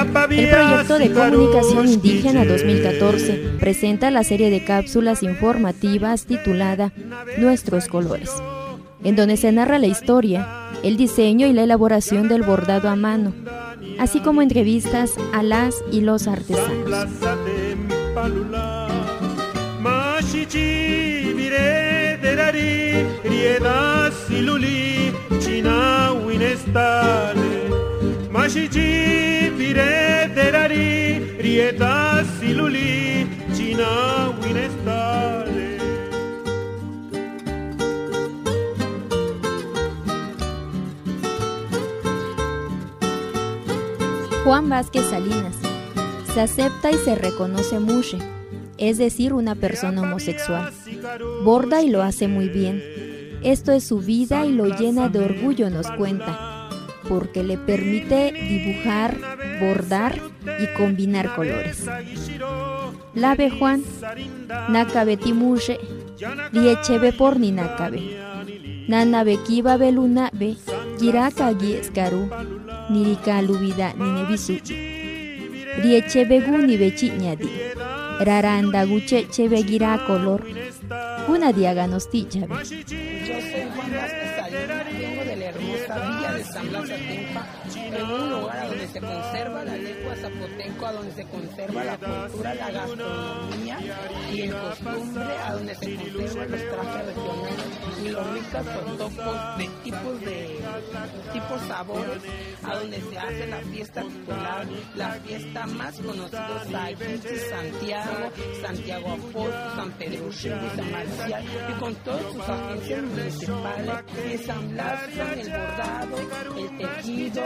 El proyecto de comunicación indígena 2014 presenta la serie de cápsulas informativas titulada Nuestros colores, en donde se narra la historia, el diseño y la elaboración del bordado a mano, así como entrevistas a las y los artesanos. Juan Vázquez Salinas se acepta y se reconoce mushe, es decir, una persona homosexual. Borda y lo hace muy bien. Esto es su vida y lo llena de orgullo, nos cuenta porque le permite dibujar, bordar y combinar colores. Lave Juan, Nakabe Timushe, Diechebe por ni Nakabe. Nanabe Kiba Belunabe, Giraka Gieskaru, Nirika Lubida Ninebisu. Riechebe Guni Bechiñadi, Raranda Guche Chebe Color, una diagnostichabe. San Blas en un lugar donde se conserva la lengua zapoteco, donde se conserva la cultura, la gastronomía y el costumbre, a donde se conservan los trajes regionales y los ricos totopos de tipos de tipos sabores, a donde se hace la fiesta titular, la fiesta más conocida es Santiago, Santiago Apóstol, San Pedro y San Marcial, y con todas sus agencias municipales, San Blas, el bordado, el tejido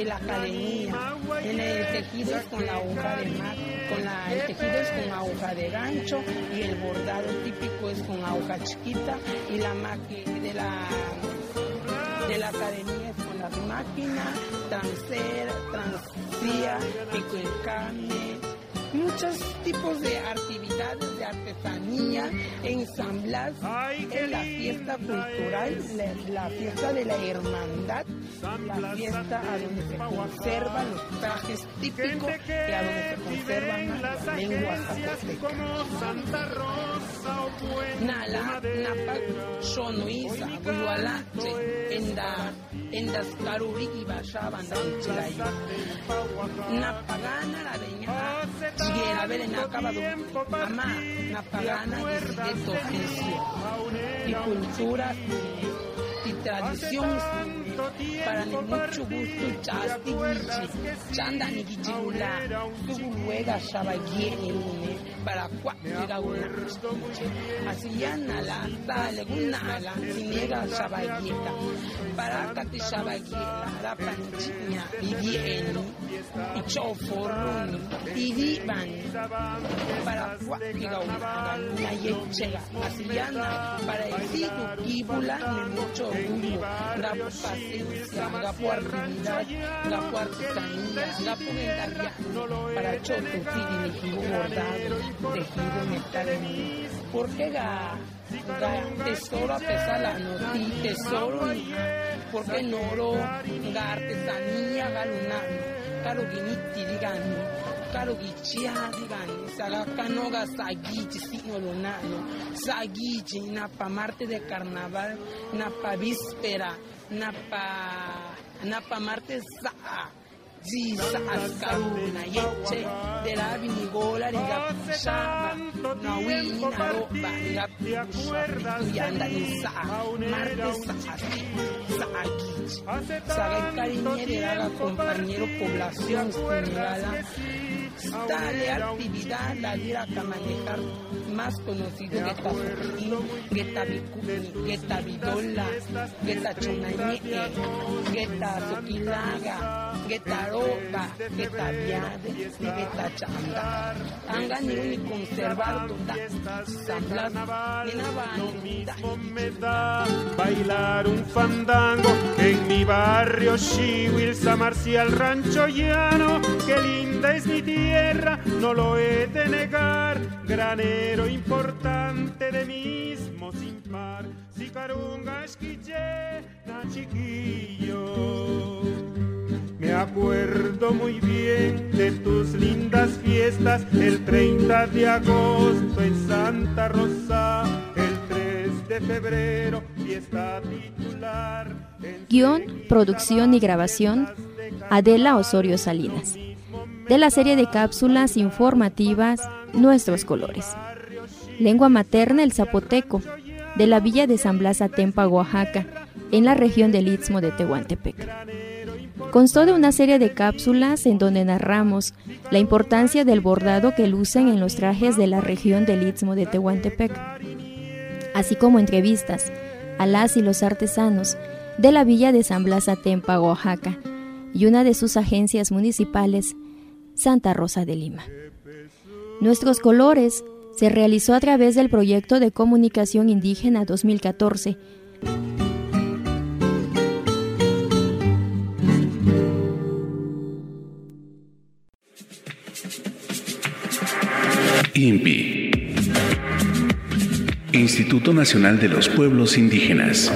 y la academia. En el tejido es con la hoja de mar, con la, el tejido es con aguja de gancho y el bordado típico es con aguja chiquita y la máquina de la de la academia es con las máquinas, transer, transfía, pico el carne, muchos tipos de actividades de artesanía, ensamblas en la fiesta cultural, la, fiesta de la hermandad, la fiesta a donde se conservan los trajes típicos y a donde se conservan las lenguas zapotecas. Nala, Napa, Shonuiza, Gualache, Enda, Endas Karuri y Bashaban, Napagana, la veña, ver en acabado ama na pagana de tu oficio. Y cultura y tradición para ni mucho gusto chasti gichi chanda ni gichigula sugu luega shabagieni une para llega una así ya nala dale gunala sinega shabagieta para kati shabagiela la panchiña y vieni y choforruni y divan para llega una niña yechega así ya para el sigo kibula ni mucho orgullo grapo paciencia grapo actividad grapo artesanía grapo vendariano para ni jibo bordado tejido metal porque ga ga tesoro a pesar la noti tesoro porque no lo ga artesanía ga lunano caro guiniti digano caro gichia digano saga canoga sagichi signo lunano sagichi na pa marte de carnaval na pa víspera na pa na pa marte sa Zisa askaruna yeche de la vinigola de la shaba na wini na roba la yanda ni sa marte sa sa aquí saga cariñe de la compañero población estimulada Dale actividad la que manejar más conocido que Tazoquín, Geta Bicuni, Geta Vidola, Geta Chonañe, Geta Soquilaga, Geta Roba, Geta Viade, y Geta Changa. Anga ni un conservar toda, San Blas, ni No me da bailar un fandango en mi barrio Chihuil, Marcial Rancho Llano, qué linda es mi tierra, no lo he de negar, granero importante de mismo sin par, chiquillo. Me acuerdo muy bien de tus lindas fiestas el 30 de agosto en Santa Rosa, el 3 de febrero, fiesta titular. Guión, producción y grabación, Adela Osorio Salinas. De la serie de cápsulas informativas Nuestros Colores. Lengua materna el zapoteco, de la villa de San Blas Atempa, Oaxaca, en la región del Istmo de Tehuantepec. Constó de una serie de cápsulas en donde narramos la importancia del bordado que lucen en los trajes de la región del Istmo de Tehuantepec, así como entrevistas a las y los artesanos de la villa de San Blas Atempa, Oaxaca, y una de sus agencias municipales, Santa Rosa de Lima. Nuestros colores se realizó a través del proyecto de comunicación indígena 2014. INPI Instituto Nacional de los Pueblos Indígenas